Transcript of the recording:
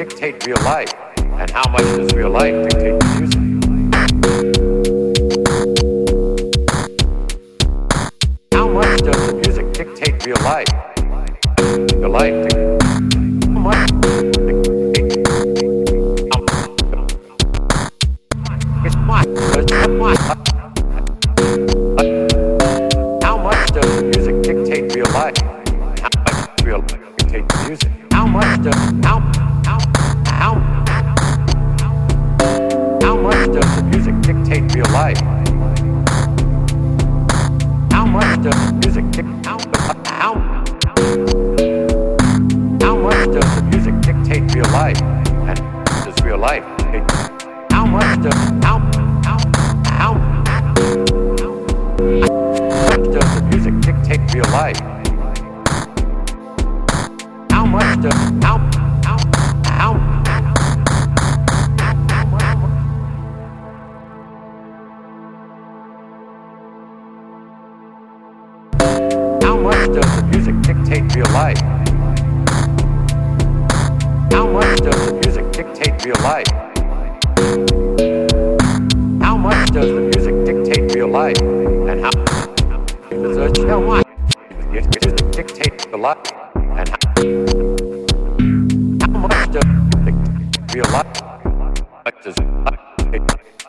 dictate real life? And how much does real life dictate music? How much does music dictate real life? Real life dictates how much? My. How much does music dictate real life? How much real life dictates music? How much does how much does the music dictate real life? How much does the music dictate how much does the music dictate real life? And does real life? How much does how How much does how much does the music dictate real life? How much does the music dictate real life? How much does the music dictate real life? And how does it dictate does it